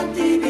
مهما كان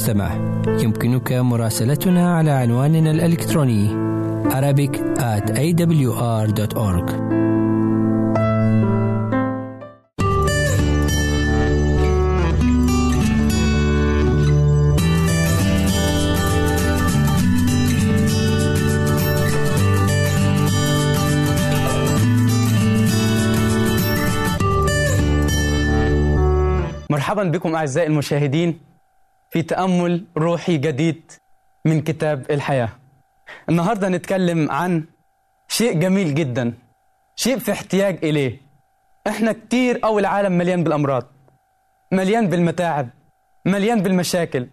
المستمع. يمكنك مراسلتنا على عنواننا الإلكتروني Arabic at awr.org مرحبا بكم أعزائي المشاهدين. في تأمل روحي جديد من كتاب الحياة. النهاردة نتكلم عن شيء جميل جدا شيء في احتياج إليه. إحنا كتير أو العالم مليان بالأمراض مليان بالمتاعب مليان بالمشاكل.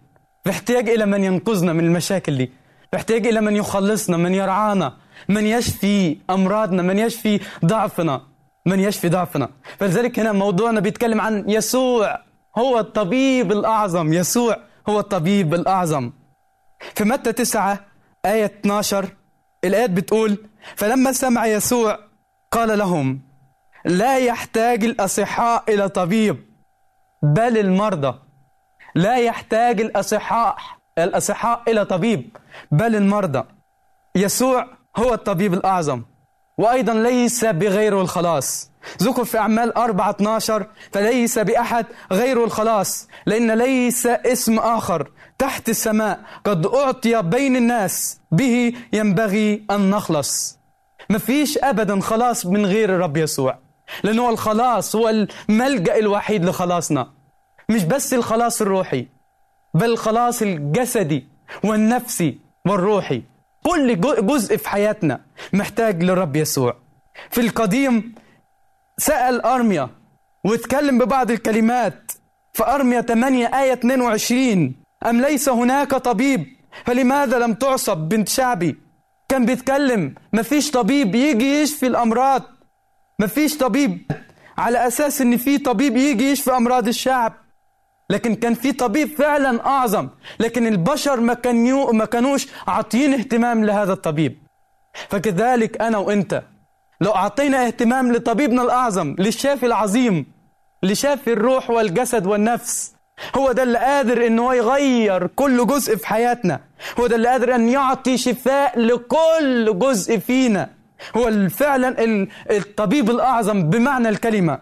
في احتياج إلى من ينقذنا من المشاكل دي. في احتياج إلى من يخلصنا من يرعانا من يشفي أمراضنا من يشفي ضعفنا من يشفي ضعفنا. فلذلك هنا موضوعنا بيتكلم عن يسوع هو الطبيب الأعظم يسوع. هو الطبيب الأعظم. في متى 9 آية 12 الآيات بتقول فلما سمع يسوع قال لهم لا يحتاج الأصحاء إلى طبيب بل المرضى. لا يحتاج الأصحاء الأصحاء إلى طبيب بل المرضى. يسوع هو الطبيب الأعظم وأيضا ليس بغيره الخلاص. ذكر في أعمال 4 12 فليس بأحد غيره الخلاص لأن ليس اسم آخر تحت السماء قد أعطي بين الناس به ينبغي أن نخلص. مفيش أبدا خلاص من غير الرب يسوع لأنه الخلاص هو الملجأ الوحيد لخلاصنا. مش بس الخلاص الروحي بل الخلاص الجسدي والنفسي والروحي. كل جزء في حياتنا محتاج للرب يسوع. في القديم سأل أرميا واتكلم ببعض الكلمات. في أرميا 8 آية 22 أم ليس هناك طبيب؟ فلماذا لم تعصب بنت شعبي؟ كان بيتكلم مفيش طبيب يجي يشفي الأمراض. مفيش طبيب على أساس إن في طبيب يجي يشفي أمراض الشعب. لكن كان في طبيب فعلا أعظم لكن البشر ما, كانوا ما كانوش عاطين اهتمام لهذا الطبيب. فكذلك أنا وإنت لو أعطينا اهتمام لطبيبنا الأعظم للشافي العظيم لشافي الروح والجسد والنفس هو ده اللي قادر ان هو يغير كل جزء في حياتنا هو ده اللي قادر أن يعطي شفاء لكل جزء فينا هو فعلا الطبيب الأعظم بمعنى الكلمة.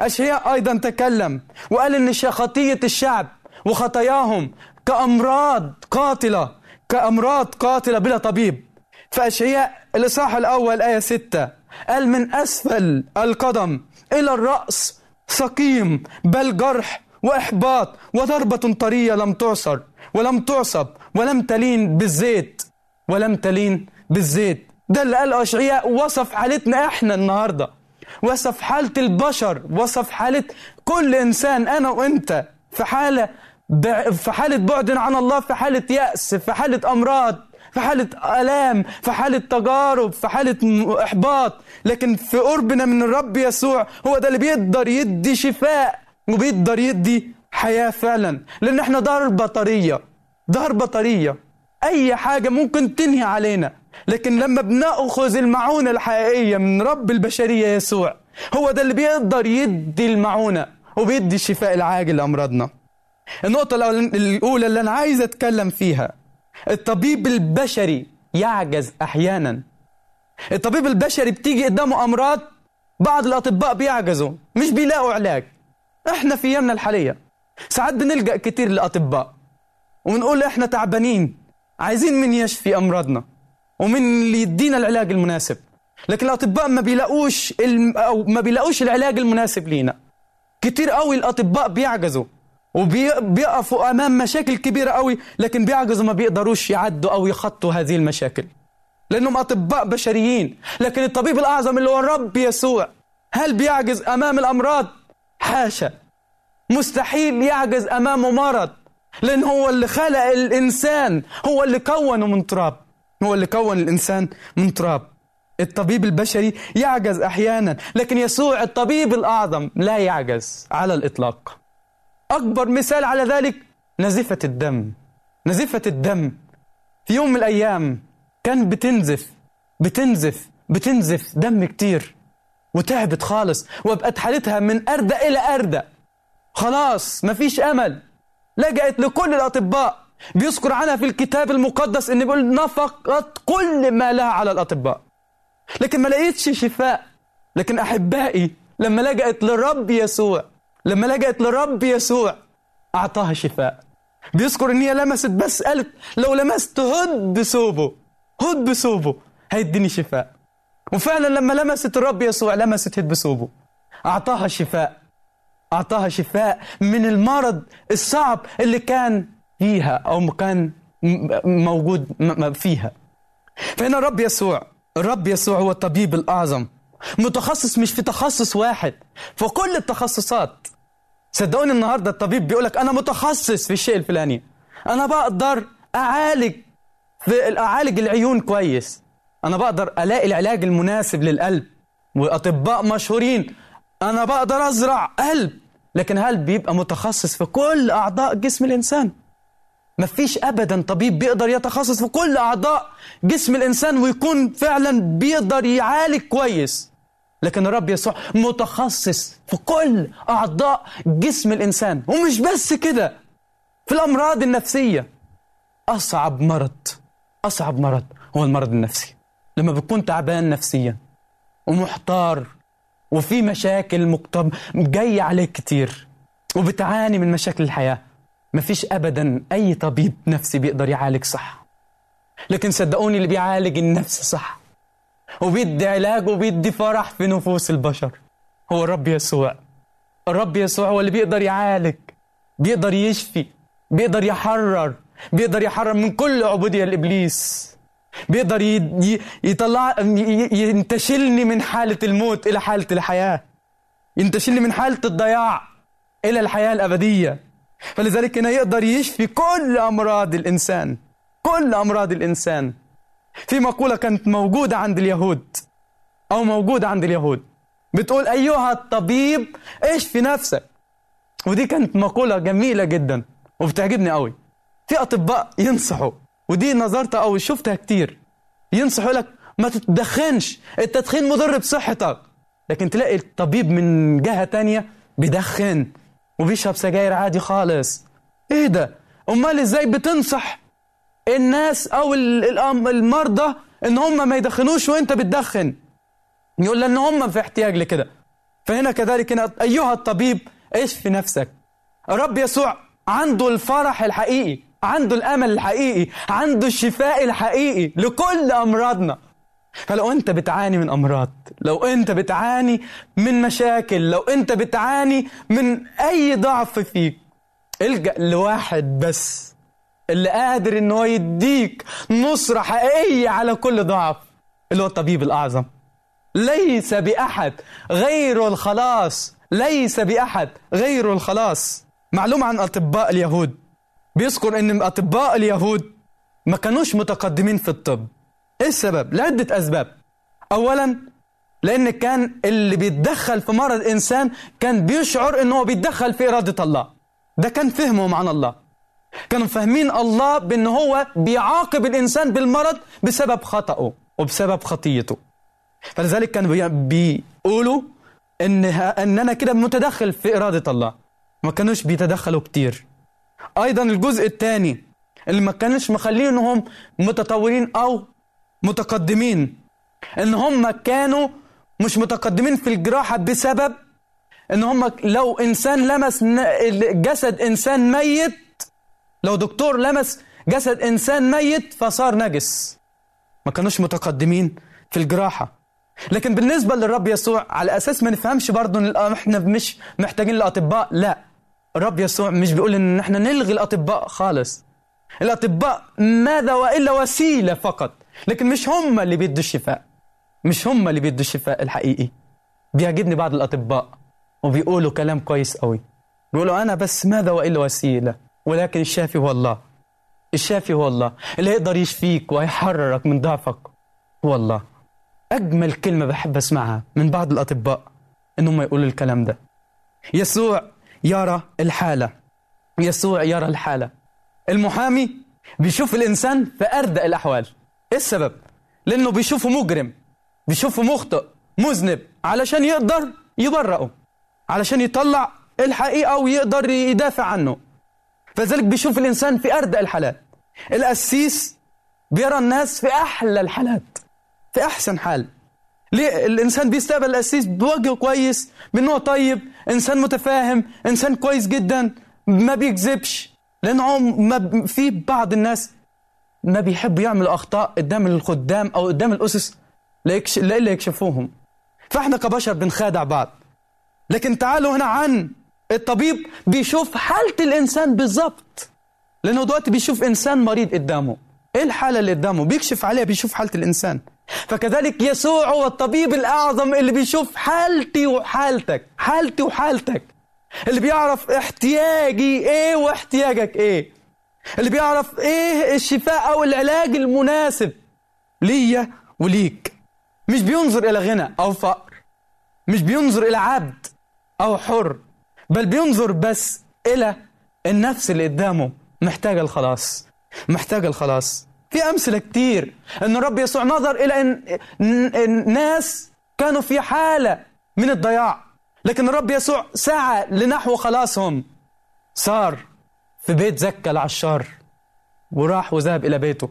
أشياء أيضا تكلم وقال إن خطية الشعب وخطاياهم كأمراض قاتلة كأمراض قاتلة بلا طبيب. فاشعياء الإصحاح الأول آية 6 قال من أسفل القدم إلى الرأس سقيم بل جرح وإحباط وضربة طرية لم تعصر ولم تعصب ولم تلين بالزيت ولم تلين بالزيت. ده اللي قال أشعياء وصف حالتنا إحنا النهاردة وصف حالة البشر وصف حالة كل إنسان أنا وإنت في حالة في حالة بعد عن الله في حالة يأس في حالة أمراض. في حالة آلام في حالة تجارب في حالة إحباط. لكن في قربنا من الرب يسوع هو ده اللي بيقدر يدي شفاء وبيقدر يدي حياة فعلا. لأن إحنا ضربة طرية ضربة طرية أي حاجة ممكن تنهي علينا. لكن لما بنأخذ المعونة الحقيقية من رب البشرية يسوع هو ده اللي بيقدر يدي المعونة وبيدي الشفاء العاجل لأمراضنا. النقطة الأولى اللي أنا عايز أتكلم فيها الطبيب البشري يعجز أحيانا. الطبيب البشري بتيجي قدامه أمراض بعض الأطباء بيعجزوا مش بيلاقوا علاج. إحنا في أيامنا الحالية. ساعات بنلجأ كتير للأطباء ونقول إحنا تعبانين عايزين من يشفي أمراضنا ومن اللي يدينا العلاج المناسب. لكن الأطباء ما بيلاقوش الم... أو ما بيلاقوش العلاج المناسب لينا. كتير قوي الأطباء بيعجزوا. وبيقفوا أمام مشاكل كبيرة قوي لكن بيعجزوا ما بيقدروش يعدوا أو يخطوا هذه المشاكل. لأنهم أطباء بشريين لكن الطبيب الأعظم اللي هو الرب يسوع هل بيعجز أمام الأمراض؟ حاشا. مستحيل يعجز أمامه مرض لأن هو اللي خلق الإنسان هو اللي كونه من تراب. هو اللي كون الإنسان من تراب. الطبيب البشري يعجز أحيانا لكن يسوع الطبيب الأعظم لا يعجز على الإطلاق. أكبر مثال على ذلك نزفة الدم. نزفة الدم في يوم من الأيام كان بتنزف بتنزف بتنزف دم كتير وتعبت خالص وبقت حالتها من أردى إلى أردى خلاص مفيش أمل. لجأت لكل الأطباء بيذكر عنها في الكتاب المقدس إن بيقول نفقت كل ما لها على الأطباء. لكن ما لقيتش شفاء. لكن أحبائي لما لجأت للرب يسوع لما لجأت للرب يسوع أعطاها شفاء. بيذكر إن هي لمست بس قالت لو لمست هد بثوبه هد بثوبه هيديني شفاء. وفعلا لما لمست الرب يسوع لمست هد بثوبه أعطاها شفاء أعطاها شفاء من المرض الصعب اللي كان فيها أو كان موجود فيها. فهنا الرب يسوع الرب يسوع هو الطبيب الأعظم. متخصص مش في تخصص واحد في كل التخصصات. صدقوني النهارده الطبيب بيقولك أنا متخصص في الشيء الفلاني. أنا بقدر أعالج في أعالج العيون كويس. أنا بقدر ألاقي العلاج المناسب للقلب. وأطباء مشهورين أنا بقدر أزرع قلب. لكن هل بيبقى متخصص في كل أعضاء جسم الإنسان؟ مفيش أبدا طبيب بيقدر يتخصص في كل أعضاء جسم الإنسان ويكون فعلا بيقدر يعالج كويس. لكن الرب يسوع متخصص في كل أعضاء جسم الإنسان. ومش بس كده في الأمراض النفسية. أصعب مرض أصعب مرض هو المرض النفسي. لما بتكون تعبان نفسيا ومحتار وفي مشاكل مكتب جاية عليك كتير وبتعاني من مشاكل الحياة مفيش أبدا أي طبيب نفسي بيقدر يعالج صح. لكن صدقوني اللي بيعالج النفس صح وبيدي علاج وبيدي فرح في نفوس البشر. هو الرب يسوع. الرب يسوع هو اللي بيقدر يعالج بيقدر يشفي بيقدر يحرر بيقدر يحرر من كل عبودية لإبليس بيقدر يطلع ينتشلني من حالة الموت إلى حالة الحياة. ينتشلني من حالة الضياع إلى الحياة الأبدية. فلذلك هنا يقدر يشفي كل أمراض الإنسان. كل أمراض الإنسان. في مقولة كانت موجودة عند اليهود أو موجودة عند اليهود. بتقول أيها الطبيب اشفي نفسك؟ ودي كانت مقولة جميلة جدا وبتعجبني قوي. في أطباء ينصحوا ودي نظرتها أو شفتها كتير. ينصحوا لك ما تتدخنش التدخين مضر بصحتك. لكن تلاقي الطبيب من جهة تانية بيدخن وبيشرب سجاير عادي خالص. إيه ده؟ أمال إزاي بتنصح؟ الناس أو المرضى إن هم ما يدخنوش وأنت بتدخن. يقول لأن هم في احتياج لكده. فهنا كذلك هنا أيها الطبيب اشفي نفسك؟ الرب يسوع عنده الفرح الحقيقي عنده الأمل الحقيقي عنده الشفاء الحقيقي لكل أمراضنا. فلو أنت بتعاني من أمراض لو أنت بتعاني من مشاكل لو أنت بتعاني من أي ضعف فيك إلجأ لواحد بس. اللي قادر إن هو يديك نصرة حقيقية على كل ضعف اللي هو الطبيب الأعظم. ليس بأحد غير الخلاص ليس بأحد غير الخلاص. معلومة عن أطباء اليهود. بيذكر إن أطباء اليهود ما كانوش متقدمين في الطب. إيه السبب؟ لعدة أسباب. اولا لأن كان اللي بيتدخل في مرض انسان كان بيشعر إن هو بيتدخل في إرادة الله. ده كان فهمهم عن الله. كانوا فاهمين الله بأن هو بيعاقب الإنسان بالمرض بسبب خطأه وبسبب خطيته. فلذلك كانوا بيقولوا إن ان أنا كده متدخل في إرادة الله. ما كانوش بيتدخلوا كتير. أيضا الجزء الثاني اللي ما كانش مخلينهم متطورين أو متقدمين. إن هم كانوا مش متقدمين في الجراحة بسبب إن هم لو إنسان لمس جسد إنسان ميت لو دكتور لمس جسد إنسان ميت فصار نجس. ما كانوش متقدمين في الجراحة. لكن بالنسبة للرب يسوع على أساس ما نفهمش برضه إن إحنا مش محتاجين الاطباء لا. الرب يسوع مش بيقول إن إحنا نلغي الأطباء خالص. الأطباء ماذا وإلا وسيلة فقط. لكن مش هم اللي بيدوا الشفاء. مش هم اللي بيدوا الشفاء الحقيقي. بيعجبني بعض الأطباء وبيقولوا كلام كويس قوي. بيقولوا أنا بس ماذا وإلا وسيلة. ولكن الشافي هو الله. الشافي هو الله. اللي يقدر يشفيك ويحررك من ضعفك هو الله. أجمل كلمة بحب أسمعها من بعض الأطباء إنهم يقولوا الكلام ده. يسوع يرى الحالة. يسوع يرى الحالة. المحامي بيشوف الإنسان في أردأ الأحوال. إيه السبب؟ لأنه بيشوفه مجرم. بيشوفه مخطئ مذنب علشان يقدر يبرئه علشان يطلع الحقيقة ويقدر يدافع عنه. فذلك بيشوف الإنسان في أردأ الحالات القسيس بيرى الناس في أحلى الحالات في أحسن حال. ليه؟ الإنسان بيستقبل القسيس بوجه كويس بأنه طيب إنسان متفاهم إنسان كويس جدا ما بيكذبش. لأنه ما في بعض الناس ما بيحبوا يعملوا أخطاء قدام الخدام أو قدام الأسس لا يكشفوهم. فإحنا كبشر بنخادع بعض. لكن تعالوا هنا عن الطبيب بيشوف حالة الإنسان بالظبط. لأنه دلوقتي بيشوف إنسان مريض قدامه. إيه الحالة اللي قدامه؟ بيكشف عليها بيشوف حالة الإنسان. فكذلك يسوع هو الطبيب الأعظم اللي بيشوف حالتي وحالتك حالتي وحالتك. اللي بيعرف احتياجي إيه واحتياجك إيه. اللي بيعرف إيه الشفاء أو العلاج المناسب ليا وليك. مش بينظر إلى غنى أو فقر. مش بينظر إلى عبد أو حر. بل بينظر بس إلى النفس اللي قدامه محتاجة الخلاص محتاجة الخلاص. في أمثلة كتير أن الرب يسوع نظر إلى إن الناس كانوا في حالة من الضياع لكن الرب يسوع سعى لنحو خلاصهم. صار في بيت زكا العشار وراح وذهب إلى بيته.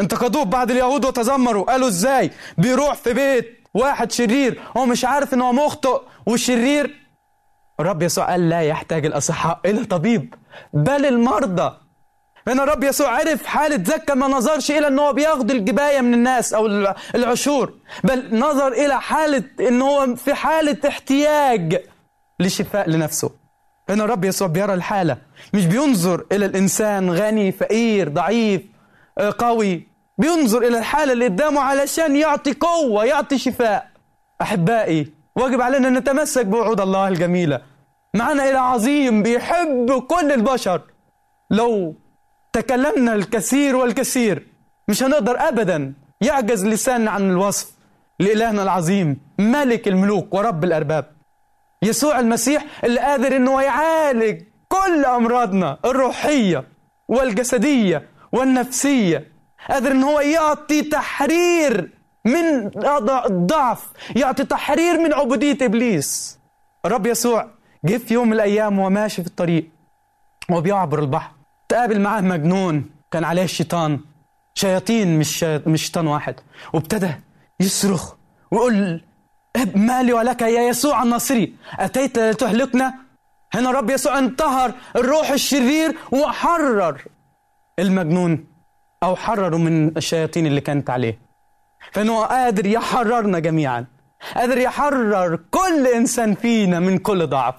انتقدوه بعض اليهود وتذمروا قالوا إزاي؟ بيروح في بيت واحد شرير هو مش عارف إن هو مخطئ والشرير الرب يسوع قال لا يحتاج الأصحاء إلى طبيب بل المرضى. هنا الرب يسوع عرف حالة زكا ما نظرش إلى أنه بياخد الجباية من الناس أو العشور بل نظر إلى حالة أنه هو في حالة احتياج لشفاء لنفسه. هنا الرب يسوع بيرى الحالة مش بينظر إلى الإنسان غني فقير ضعيف قوي بينظر إلى الحالة اللي قدامه علشان يعطي قوة يعطي شفاء. أحبائي واجب علينا أن نتمسك بوعود الله الجميلة. معنا إلى عظيم بيحب كل البشر. لو تكلمنا الكثير والكثير مش هنقدر أبدا يعجز لساننا عن الوصف لإلهنا العظيم ملك الملوك ورب الأرباب. يسوع المسيح اللي قادر أنه يعالج كل أمراضنا الروحية والجسدية والنفسية. قادر أن هو يعطي تحرير من الضعف يعطي تحرير من عبودية إبليس. الرب يسوع جه في يوم من الأيام وماشي في الطريق وبيعبر البحر. تقابل معاه مجنون كان عليه الشيطان. شياطين مش مش شيطان واحد. وابتدى يصرخ ويقول مالي ولك يا يسوع الناصري. أتيت لتهلكنا؟ هنا الرب يسوع انتهر الروح الشرير وحرر. المجنون أو حرره من الشياطين اللي كانت عليه. فإنه قادر يحررنا جميعا قادر يحرر كل إنسان فينا من كل ضعف.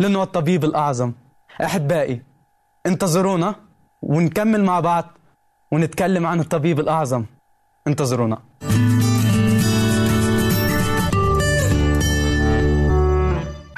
لأنه الطبيب الأعظم أحبائي انتظرونا ونكمل مع بعض ونتكلم عن الطبيب الأعظم. انتظرونا.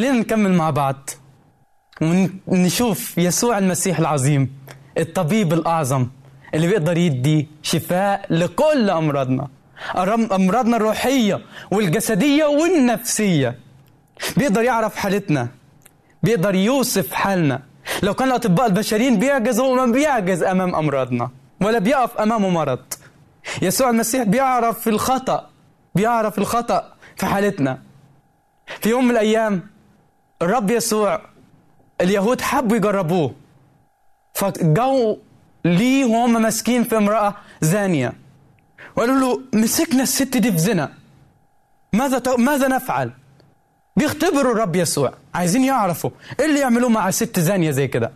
خلينا نكمل مع بعض ونشوف يسوع المسيح العظيم الطبيب الأعظم اللي بيقدر يدي شفاء لكل أمراضنا أمراضنا الروحية والجسدية والنفسية. بيقدر يعرف حالتنا بيقدر يوصف حالنا. لو كان الأطباء البشريين بيعجز هو ما بيعجز أمام أمراضنا ولا بيقف أمامه مرض. يسوع المسيح بيعرف الخطأ بيعرف الخطأ في حالتنا. في يوم من الأيام الرب يسوع اليهود حبوا يجربوه. فجو ليه وهم ماسكين في امرأة زانية. وقالوا له مسكنا الست دي في زنا. ماذا ت... ماذا نفعل؟ بيختبروا الرب يسوع. عايزين يعرفوا إيه اللي يعملوه مع ست زانية زي كده.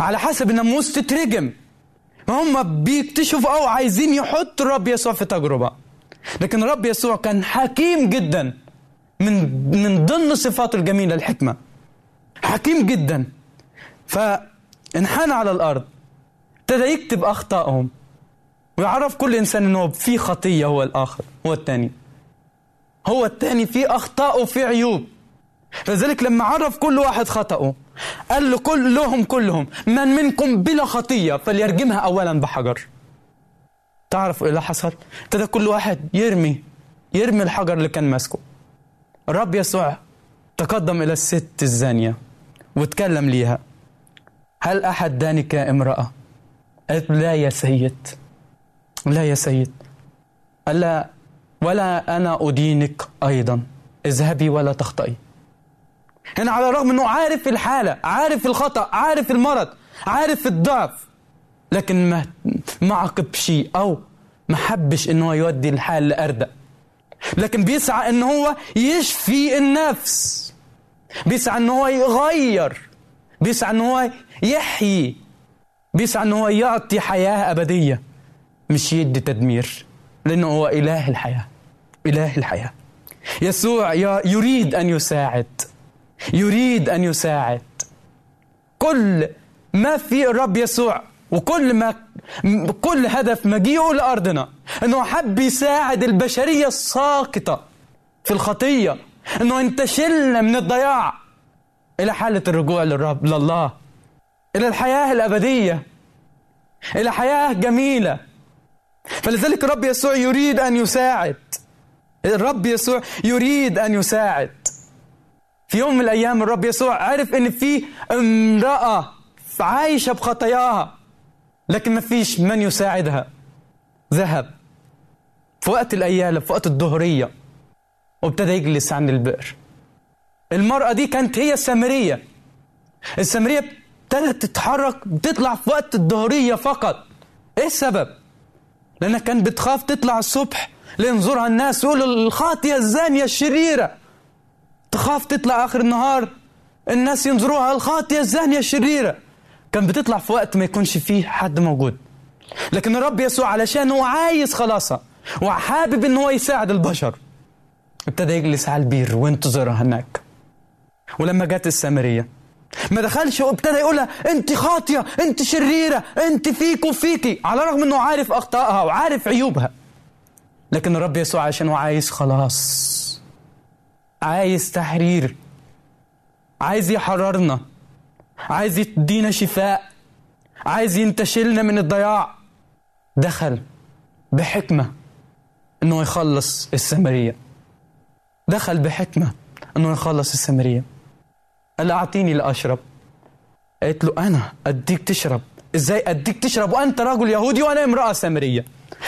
على حسب الناموس تترجم. هم بيكتشفوا أو عايزين يحطوا الرب يسوع في تجربة. لكن الرب يسوع كان حكيم جدا. من من ضمن صفاته الجميلة الحكمة. حكيم جدا. فانحنى على الأرض. ابتدى يكتب أخطائهم. ويعرف كل إنسان إنه في خطية هو الآخر هو الثاني. هو الثاني في أخطاء وفي عيوب. فلذلك لما عرف كل واحد خطأه قال له كلهم كلهم من منكم بلا خطية فليرجمها اولا بحجر. تعرف إيه اللي حصل؟ ابتدى كل واحد يرمي يرمي الحجر اللي كان ماسكه. الرب يسوع تقدم إلى الست الزانية واتكلم ليها. هل أحد دانك يا امرأة؟ قالت لا يا سيد. لا يا سيد. قال لها ولا أنا أدينك أيضا. اذهبي ولا تخطئي. هنا على الرغم أنه عارف الحالة عارف الخطأ عارف المرض عارف الضعف لكن ما ما عاقبش أو ما حبش أنه يودي الحال لأردأ. لكن بيسعى أنه هو يشفي النفس. بيسعى أنه هو يغير. بيسعى أنه هو يحيي. بيسعى أنه هو يعطي حياة أبدية. مش يدي تدمير لأنه هو إله الحياة. إله الحياة. يسوع يريد أن يساعد. يريد أن يساعد. كل ما في الرب يسوع وكل ما كل هدف مجيئه لأرضنا. أنه حب يساعد البشرية الساقطة في الخطية. أنه ينتشلنا من الضياع إلى حالة الرجوع للرب لله. إلى الحياة الأبدية. إلى حياة جميلة. فلذلك الرب يسوع يريد أن يساعد. الرب يسوع يريد أن يساعد. في يوم من الأيام الرب يسوع عرف أن في امرأة عايشة بخطاياها. لكن ما فيش من يساعدها. ذهب. في وقت الأيالة في وقت الظهرية وابتدى يجلس عند البئر. المرأة دي كانت هي السامرية. السامرية ابتدت تتحرك بتطلع في وقت الظهرية فقط. إيه السبب؟ لأنها كانت بتخاف تطلع الصبح لينظرها الناس يقولوا الخاطية الزانية الشريرة. تخاف تطلع آخر النهار الناس ينظروها الخاطية الزانية الشريرة. كان بتطلع في وقت ما يكونش فيه حد موجود. لكن الرب يسوع علشان هو عايز خلاصها وحابب إن هو يساعد البشر ابتدى يجلس على البير وينتظرها هناك. ولما جت السامرية ما دخلش وابتدى يقولها أنت خاطية أنت شريرة أنت فيك وفيكي. على الرغم إنه عارف أخطائها وعارف عيوبها. لكن الرب يسوع عشان هو عايز خلاص. عايز تحرير. عايز يحررنا. عايز يدينا شفاء عايز ينتشلنا من الضياع. دخل بحكمة إنه يخلص السامرية دخل بحكمة إنه يخلص السامرية قال أعطيني لاشرب قالت له أنا أديك تشرب. إزاي أديك تشرب؟ وأنت رجل يهودي وأنا امرأة سامريه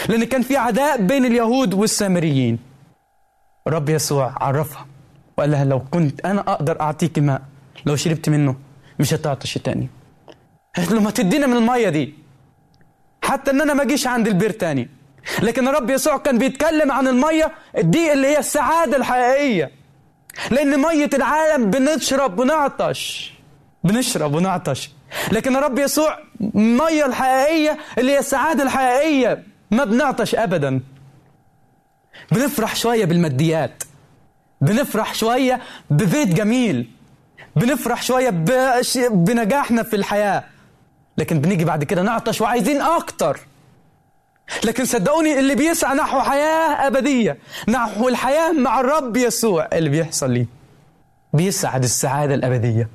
لأن كان في عداء بين اليهود والسامريين رب يسوع عرفها وقال لها لو كنت أنا أقدر أعطيك ماء لو شربت منه مش هتعطش تاني. قالت له ما تدينا من المية دي حتى ان أنا ما اجيش عند البير تاني. لكن الرب يسوع كان بيتكلم عن المية دي اللي هي السعادة الحقيقية. لأن مية العالم بنشرب ونعطش. بنشرب ونعطش. لكن الرب يسوع المية الحقيقية اللي هي السعادة الحقيقية ما بنعطش أبدا. بنفرح شوية بالماديات. بنفرح شوية ببيت جميل. بنفرح شوية بش- بنجاحنا في الحياة. لكن بنيجي بعد كده نعطش وعايزين أكتر. لكن صدقوني اللي بيسعى نحو حياة أبدية نحو الحياة مع الرب يسوع اللي بيحصل ليه بيسعد السعادة الأبدية.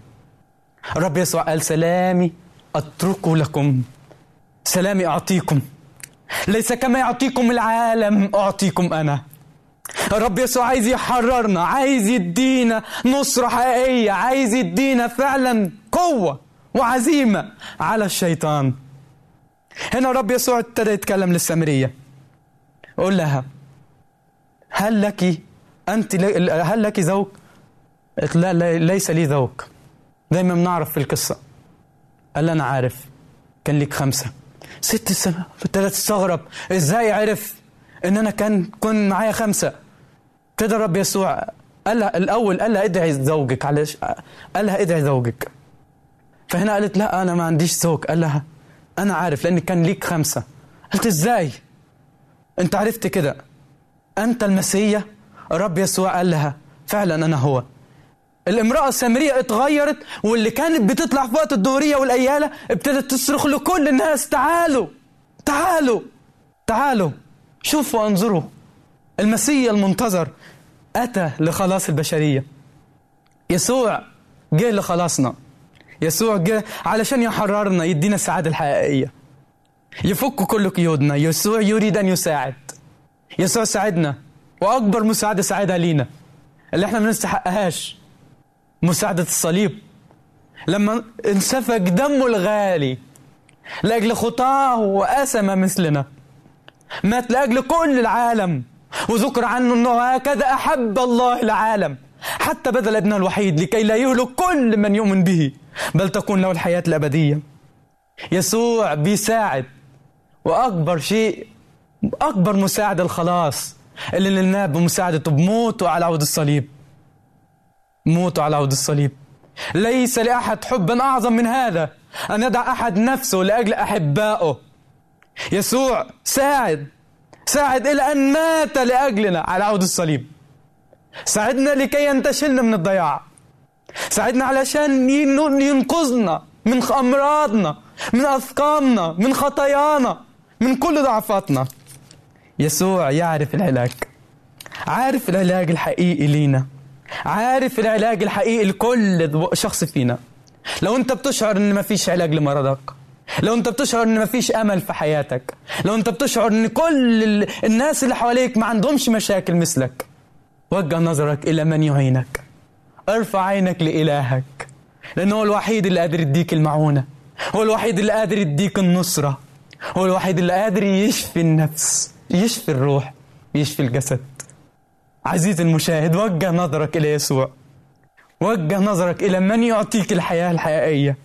الرب يسوع قال سلامي أتركه لكم. سلامي أعطيكم. ليس كما يعطيكم العالم أعطيكم أنا. الرب يسوع عايز يحررنا عايز يدينا نصرة حقيقية عايز يدينا فعلا قوة وعزيمة على الشيطان. هنا الرب يسوع ابتدى يتكلم للسامرية. قول لها هل لك أنت هل لك زوج؟ قالت لا, ليس لي زوج دايما بنعرف في القصة. قال أنا عارف كان ليك خمسة. ست سنة ابتدت تستغرب إزاي عرف؟ إن أنا كان كن معايا خمسة. ابتدى الرب يسوع قال لها الأول قال لها ادعي زوجك على قال لها ادعي زوجك. فهنا قالت لا أنا ما عنديش زوج. قال لها أنا عارف لأن كان ليك خمسة. قلت إزاي؟ أنت عرفت كده. أنت المسيح الرب يسوع قال لها فعلا أنا هو. الامرأة السامرية اتغيرت واللي كانت بتطلع في وقت الظهرية والأيالة ابتدت تصرخ لكل الناس تعالوا تعالوا تعالوا. شوفوا انظروا. المسيح المنتظر أتى لخلاص البشرية. يسوع جه لخلاصنا. يسوع جه علشان يحررنا يدينا السعادة الحقيقية. يفك كل قيودنا. يسوع يريد أن يساعد. يسوع ساعدنا. وأكبر مساعدة ساعدها لينا. اللي إحنا ما نستحقهاش. مساعدة الصليب. لما انسفك دمه الغالي لأجل خطاه وأسم مثلنا. مات لأجل كل العالم. وذكر عنه أنه هكذا أحب الله العالم. حتى بذل ابنه الوحيد لكي لا يهلك كل من يؤمن به. بل تكون له الحياة الأبدية. يسوع بيساعد. وأكبر شيء أكبر مساعد الخلاص. اللي نلناه بمساعدته بموته على عود الصليب. موته على عود الصليب. ليس لأحد حبا أعظم من هذا. أن يدع أحد نفسه لأجل أحبائه. يسوع ساعد. ساعد إلى أن مات لأجلنا على عود الصليب. ساعدنا لكي ينتشلنا من الضياع. ساعدنا علشان ين- ينقذنا من أمراضنا من أثقامنا من خطايانا من كل ضعفاتنا. يسوع يعرف العلاج. عارف العلاج الحقيقي لينا. عارف العلاج الحقيقي لكل شخص فينا. لو أنت بتشعر إن مفيش علاج لمرضك لو انت بتشعر ان مفيش امل في حياتك لو انت بتشعر ان كل ال- الناس اللي حواليك ما عندهمش مشاكل مثلك وجه نظرك إلى من يعينك. ارفع عينك لإلهك لأنه هو الوحيد اللي قادر يديك المعونة هو الوحيد اللي قادر يديك النصرة هو الوحيد اللي قادر يشفي النفس يشفي الروح يشفي الجسد. عزيزي المشاهد وجه نظرك إلى يسوع. وجه نظرك إلى من يعطيك الحياة الحقيقية.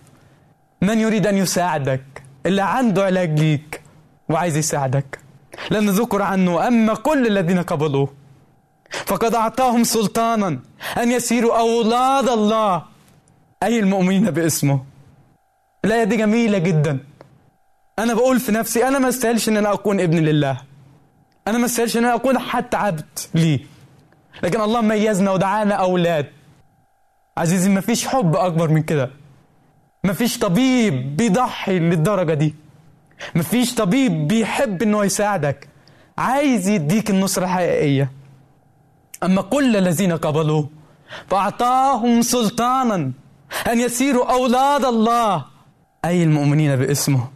من يريد أن يساعدك اللي عنده علاج ليك وعايز يساعدك. لأن ذكر عنه أما كل الذين قبلوه. فقد أعطاهم سلطانا أن يسيروا أولاد الله. أي المؤمنين باسمه؟ الآية دي جميلة جدا. أنا بقول في نفسي أنا ما استاهلش إن أنا أكون ابن لله. أنا ما استاهلش إن أنا أكون حتى عبد ليه. لكن الله ميزنا ودعانا أولاد. عزيزي ما فيش حب أكبر من كده. ما فيش طبيب بيضحي للدرجة دي. ما فيش طبيب بيحب إنه يساعدك. عايز يديك النصرة الحقيقية. أما كل الذين قبلوه فأعطاهم سلطانا أن يسيروا أولاد الله. أي المؤمنين باسمه.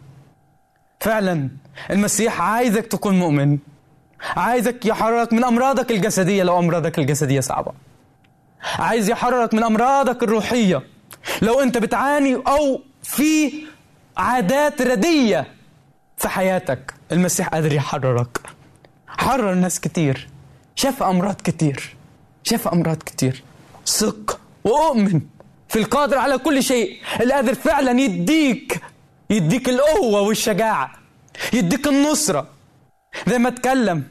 فعلا المسيح عايزك تكون مؤمن. عايزك يحررك من أمراضك الجسدية لو أمراضك الجسدية صعبة. عايز يحررك من أمراضك الروحية. لو انت بتعاني أو في عادات ردية في حياتك المسيح قادر يحررك. حرر ناس كتير شاف أمراض كتير شاف أمراض كتير. ثق وأؤمن في القادر على كل شيء. اللي قادر فعلا يديك يديك القوة والشجاعة يديك النصرة. زي ما اتكلم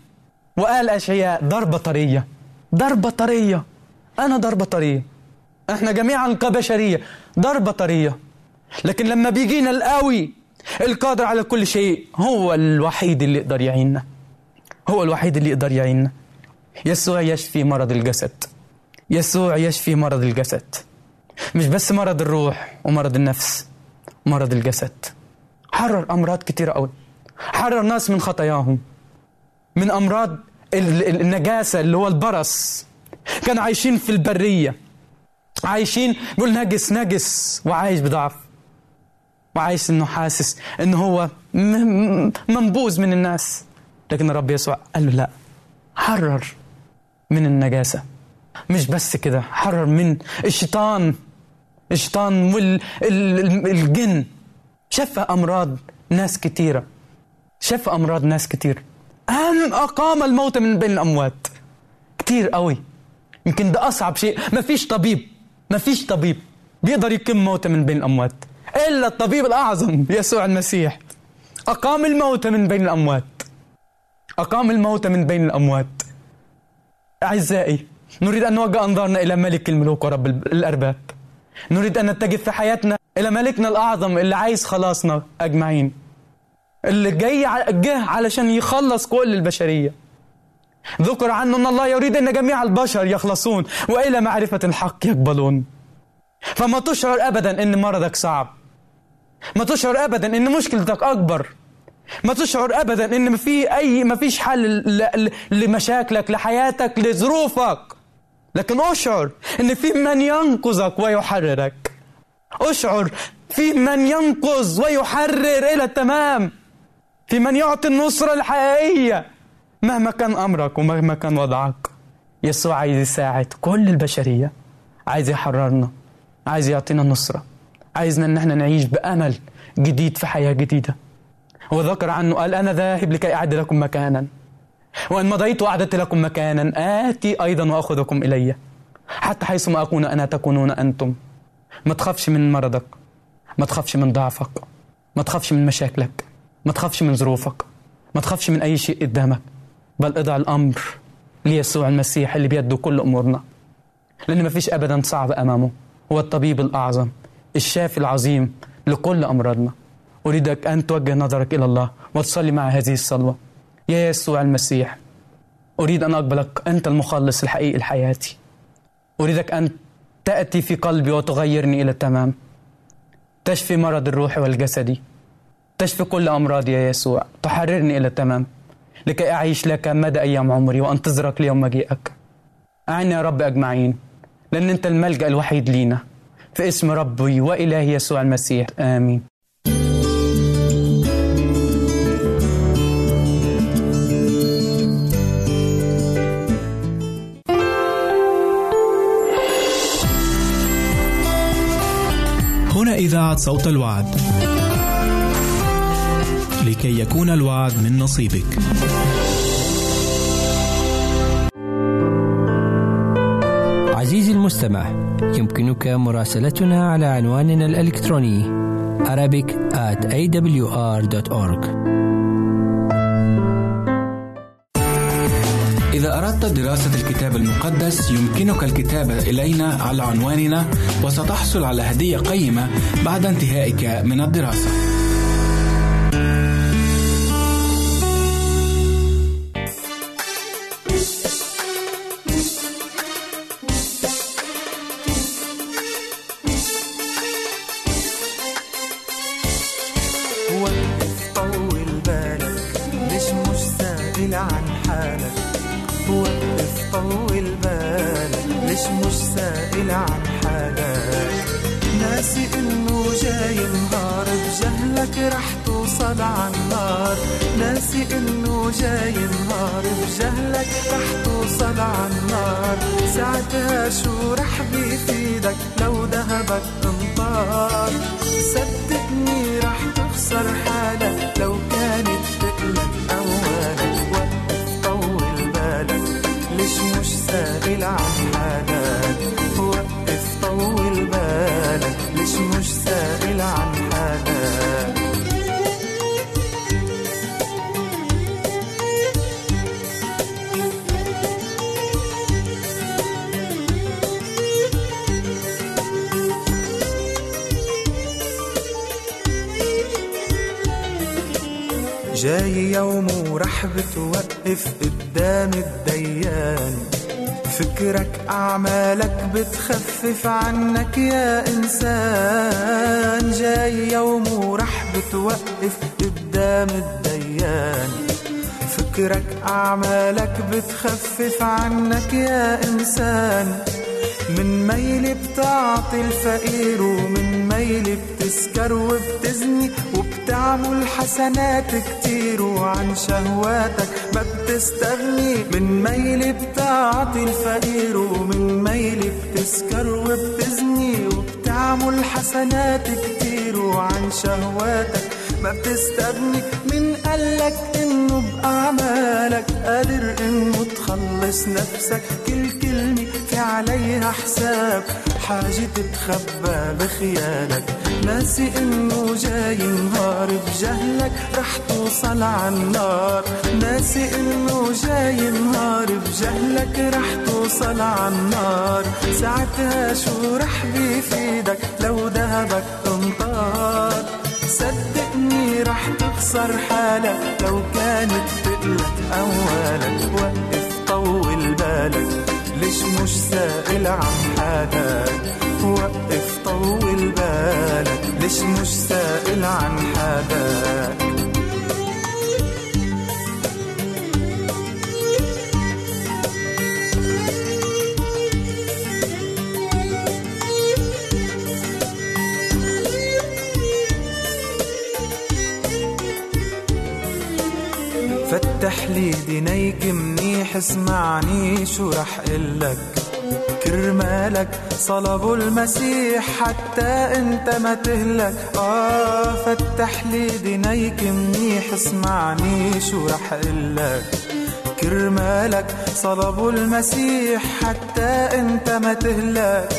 وقال أشعياء ضربة طرية. ضربة طرية. أنا ضربة طرية. إحنا جميعا كبشرية ضربة طرية لكن لما بيجينا القوي القادر على كل شيء هو الوحيد اللي يقدر يعيننا. هو الوحيد اللي يقدر يعيننا. يسوع يشفي مرض الجسد. يسوع يشفي مرض الجسد. مش بس مرض الروح ومرض النفس مرض الجسد. حرر أمراض كتيرة قوي. حرر ناس من خطاياهم. من أمراض ال- ال- النجاسة اللي هو البرص. كانوا عايشين في البرية. عايشين يقول نجس نجس وعايش بضعف. وعايش إنه حاسس إنه هو م- م- منبوذ من الناس. لكن الرب يسوع قال له لا حرر من النجاسة. مش بس كده حرر من الشيطان. الشيطان والجن شفى أمراض ناس كتيرة. شفى أمراض ناس كتير. أم أقام الموت من بين الأموات. كتير قوي. يمكن ده أصعب شيء. مفيش طبيب مفيش طبيب بيقدر يقيم موت من بين الأموات إلا الطبيب الأعظم يسوع المسيح. أقام الموت من بين الأموات. أقام الموت من بين الأموات. أعزائي نريد أن نوجه أنظارنا إلى ملك الملوك ورب الأرباب. نريد أن نتجه في حياتنا إلى ملكنا الأعظم اللي عايز خلاصنا أجمعين. اللي جاي جه علشان يخلص كل البشرية. ذكر عنه أن الله يريد أن جميع البشر يخلصون وإلى معرفة الحق يقبلون. فما تشعر أبدا أن مرضك صعب. ما تشعر أبدا أن مشكلتك أكبر. ما تشعر ابدا إن ما في أي ما فيش حل لمشاكلك لحياتك لظروفك. لكن أشعر إن في من ينقذك ويحررك. أشعر في من ينقذ ويحرر إلى التمام. في من يعطي النصرة الحقيقية. مهما كان أمرك ومهما كان وضعك يسوع عايز يساعد كل البشرية عايز يحررنا عايز يعطينا النصرة عايزنا إن إحنا نعيش بأمل جديد في حياة جديدة. هو ذكر عنه قال أنا ذاهب لكي أعد لكم مكانا وإن مضيت وأعددت لكم مكانا آتي أيضا وأخذكم إلي حتى حيث ما أكون أنا تكونون أنتم. ما تخافش من مرضك ما تخافش من ضعفك ما تخافش من مشاكلك ما تخافش من ظروفك ما تخافش من أي شيء قدامك. بل اضع الأمر ليسوع المسيح اللي بيده كل أمورنا. لأن ما فيش أبدا صعب أمامه. هو الطبيب الأعظم الشافي العظيم لكل أمراضنا أريدك أن توجه نظرك إلى الله وتصلي مع هذه الصلوة. يا يسوع المسيح أريد أن أقبلك. أنت المخلص الحقيقي لحياتي. أريدك أن تأتي في قلبي وتغيرني إلى التمام تشفي مرض الروح والجسدي. تشفي كل أمراضي يا يسوع. تحررني إلى التمام لكي أعيش لك مدى أيام عمري وأنتظرك ليوم مجيئك. أعني يا رب أجمعين لأن أنت الملجأ الوحيد لينا. في اسم ربي وإلهي يسوع المسيح آمين. هنا إذاعة صوت الوعد. لكي يكون الوعد من نصيبك عزيزي المستمع يمكنك مراسلتنا على عنواننا الإلكتروني Arabic at awr.org إذا أردت دراسة الكتاب المقدس يمكنك الكتابة إلينا على عنواننا وستحصل على هدية قيمة بعد انتهائك من الدراسة. بجهلك رح توصل عالنار ناسي إنه جاي نهار بجهلك رح توصل عالنار ساعتها شو رح بيفيدك لو ذهبك انطار صدقني رح تخسر حالك لو كانت تقلك أولك وقف طول بالك. ليش مش سائل عن جاي يوم ورح بتوقف قدام الديان. فكرك أعمالك بتخفف عنك يا إنسان. جاي يوم ورح بتوقف قدام الديان. فكرك أعمالك بتخفف عنك يا إنسان. من ميل بتعطي الفقير ومن ميل بتسكر وبتزني وبتعمل حسنات كتير وعن شهواتك ما بتستغني. من ميل بتعطي الفقير ومن ميل بتسكر وبتزني وبتعمل حسنات كتير وعن شهواتك ما بتستغني. من قالك إنه بأعمالك قادر إنه تخلص نفسك. في عليها حساب حاجة تتخبى بخيالك. ناسي إنه جاي نهار بجهلك رح توصل عالنار ناسي إنه جاي نهار بجهلك رح توصل عالنار ساعتها شو رح بيفيدك؟ لو ذهبك امطار صدقني رح تخسر حالك لو كانت تقلك أموالك وقف طول بالك. ليش مش سائل عن حالك وقف طول بالك. ليش مش سائل عن حالك فتح لي دينيك منيح اسمعني شو رح قلك كرمالك صلبوا المسيح حتى أنت ما تهلك. آه فتح لي دينيك منيح اسمعني شو رح قلك كرمالك صلبوا المسيح حتى أنت ما تهلك.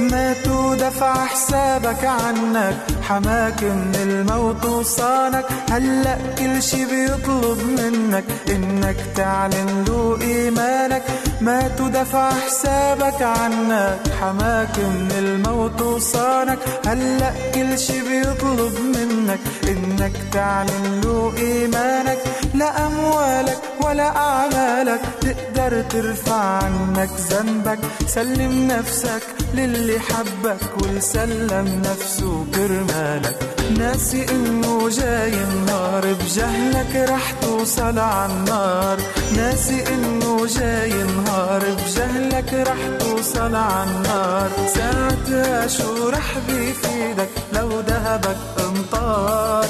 ماتوا دفع حسابك عنك. حماك من الموت وصانك. هلأ كل شي بيطلب منك إنك تعلن له إيمانك. ماتوا دفع حسابك عنك حماك من الموت وصانك. هلأ كل شي بيطلب منك. إنك تعلن له إيمانك. لا أموالك ولا أعمالك. تقدر ترفع عنك ذنبك. سلم نفسك للي حبك والسلم نفسه كرمالك ناسي إنه جاي النار بجهلك رح توصل عالنار ناسي إنه جاي نهار بجهلك رح توصل عالنار ساعتها شو رح بيفيدك لو ذهبك امطار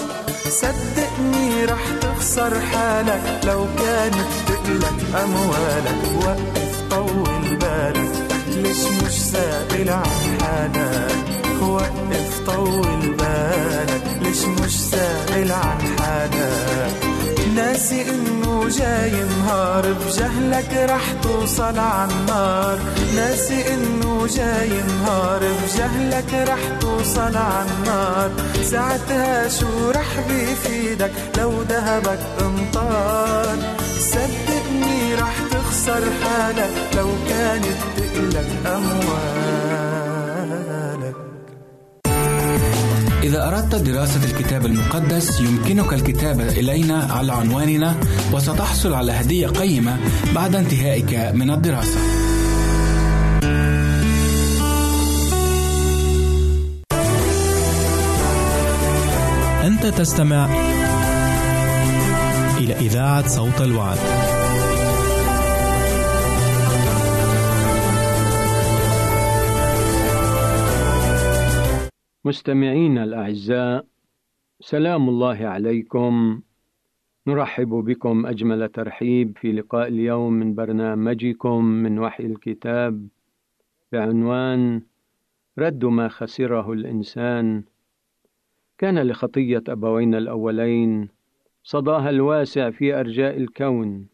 صدقني رح تخسر حالك لو كانت تقلك أموالك. وقف طول بالك ليش مش سائل عن حالك؟ وقف طول بالك. ليش مش سائل عن حالك؟ ناسي إنه جاي نهار بجهلك رح توصل عالنار ناسي إنه جاي نهار بجهلك رح توصل عالنار ساعتها شو رح بيفيدك؟ لو ذهبك امطار صدقني رح تخسر حالك لو كانت تقلك اموالك إذا أردت دراسة الكتاب المقدس يمكنك الكتابة إلينا على عنواننا وستحصل على هدية قيمة بعد انتهائك من الدراسة. أنت تستمع إلى إذاعة صوت الوعد. مستمعينا الأعزاء سلام الله عليكم. نرحب بكم أجمل ترحيب في لقاء اليوم من برنامجكم من وحي الكتاب بعنوان رد ما خسره الإنسان. كان لخطية أبوينا الأولين صداها الواسع في أرجاء الكون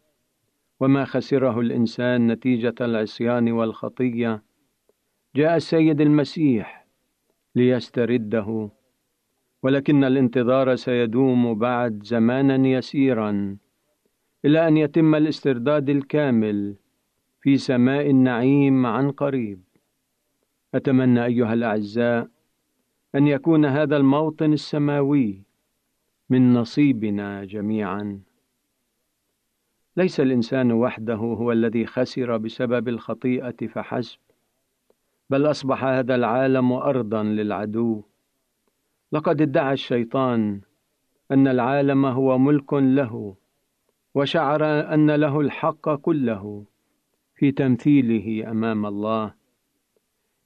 وما خسره الإنسان نتيجة العصيان والخطية. جاء السيد المسيح ليسترده. ولكن الانتظار سيدوم بعد زمانا يسيرا إلى أن يتم الاسترداد الكامل في سماء النعيم عن قريب. أتمنى أيها الأعزاء أن يكون هذا الموطن السماوي من نصيبنا جميعا. ليس الإنسان وحده هو الذي خسر بسبب الخطيئة فحسب. بل أصبح هذا العالم ارضا للعدو. لقد ادعى الشيطان أن العالم هو ملك له وشعر أن له الحق كله في تمثيله أمام الله.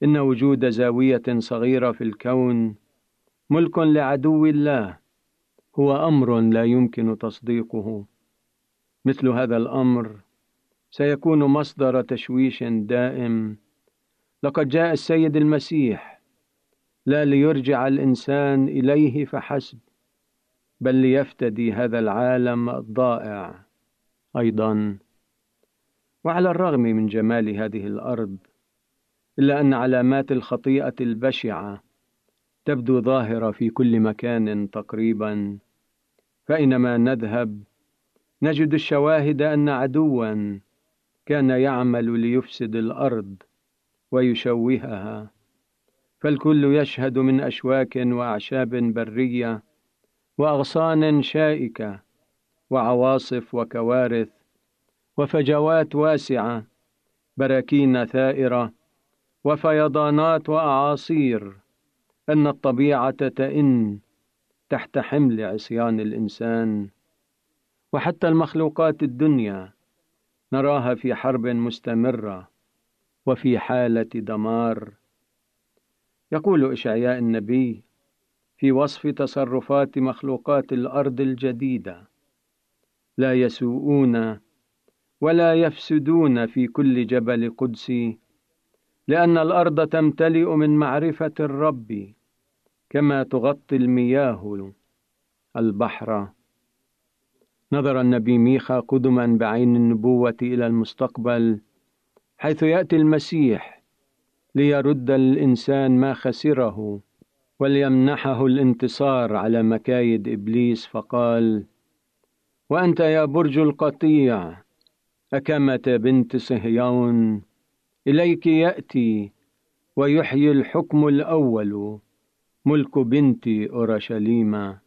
إن وجود زاوية صغيرة في الكون ملك لعدو الله هو أمر لا يمكن تصديقه. مثل هذا الأمر سيكون مصدر تشويش دائم لقد جاء السيد المسيح لا ليرجع الإنسان إليه فحسب بل ليفتدي هذا العالم الضائع أيضا. وعلى الرغم من جمال هذه الأرض إلا أن علامات الخطيئة البشعة تبدو ظاهرة في كل مكان تقريبا. فاينما نذهب نجد الشواهد أن عدوا كان يعمل ليفسد الأرض. ويشوهها. فالكل يشهد من أشواك وأعشاب برية وأغصان شائكة وعواصف وكوارث وفجوات واسعة براكين ثائرة وفيضانات وأعاصير أن الطبيعة تئن تحت حمل عصيان الإنسان. وحتى المخلوقات الدنيا نراها في حرب مستمرة. وفي حالة دمار. يقول إشعياء النبي في وصف تصرفات مخلوقات الأرض الجديدة لا يسوءون ولا يفسدون في كل جبل قدسي لأن الأرض تمتلئ من معرفة الرب كما تغطي المياه البحر. نظر النبي ميخا قدما بعين النبوة إلى المستقبل حيث يأتي المسيح ليرد الإنسان ما خسره وليمنحه الانتصار على مكايد إبليس فقال وأنت يا برج القطيع أكمة بنت صهيون إليك يأتي ويحيي الحكم الأول ملك بنت أورشليم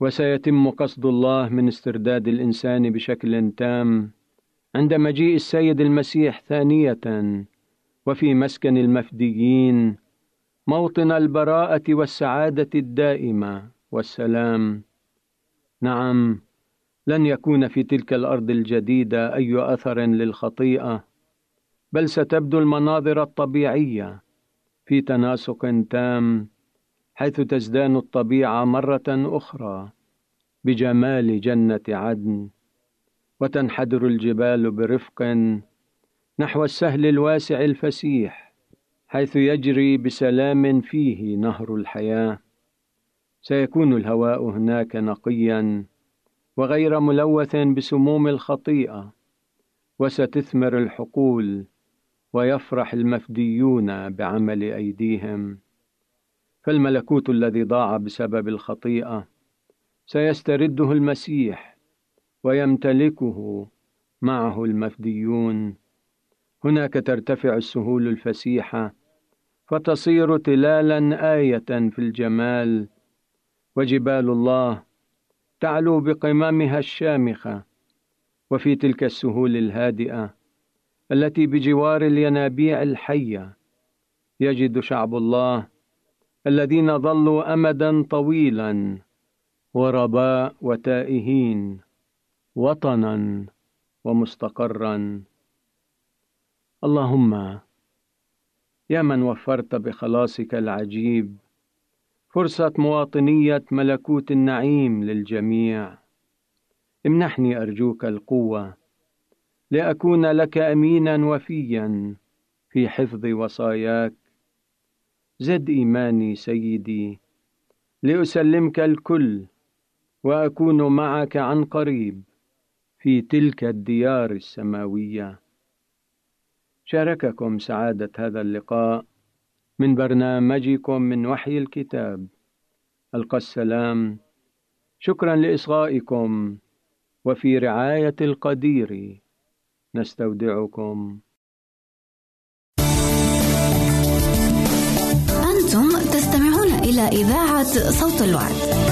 وسيتم قصد الله من استرداد الإنسان بشكل تام عند مجيء السيد المسيح ثانية وفي مسكن المفديين موطن البراءة والسعادة الدائمة والسلام. نعم لن يكون في تلك الأرض الجديدة أي أثر للخطيئة بل ستبدو المناظر الطبيعية في تناسق تام حيث تزدان الطبيعة مرة أخرى بجمال جنة عدن. وتنحدر الجبال برفق نحو السهل الواسع الفسيح حيث يجري بسلام فيه نهر الحياة. سيكون الهواء هناك نقيا وغير ملوث بسموم الخطيئة وستثمر الحقول ويفرح المفديون بعمل أيديهم. فالملكوت الذي ضاع بسبب الخطيئة سيسترده المسيح ويمتلكه معه المفديون. هناك ترتفع السهول الفسيحة فتصير تلالا آية في الجمال. وجبال الله تعلو بقمامها الشامخة وفي تلك السهول الهادئة التي بجوار الينابيع الحية يجد شعب الله الذين ظلوا امدا طويلا غرباء وتائهين. وطنا ومستقرا. اللهم يا من وفرت بخلاصك العجيب فرصة مواطنية ملكوت النعيم للجميع. امنحني أرجوك القوة لأكون لك أمينا وفيا في حفظ وصاياك. زد إيماني سيدي لأسلمك الكل وأكون معك عن قريب. في تلك الديار السماوية. شارككم سعادة هذا اللقاء من برنامجكم من وحي الكتاب. ألقى السلام. شكرا لإصغائكم. وفي رعاية القدير نستودعكم. أنتم تستمعون إلى إذاعة صوت الوعد.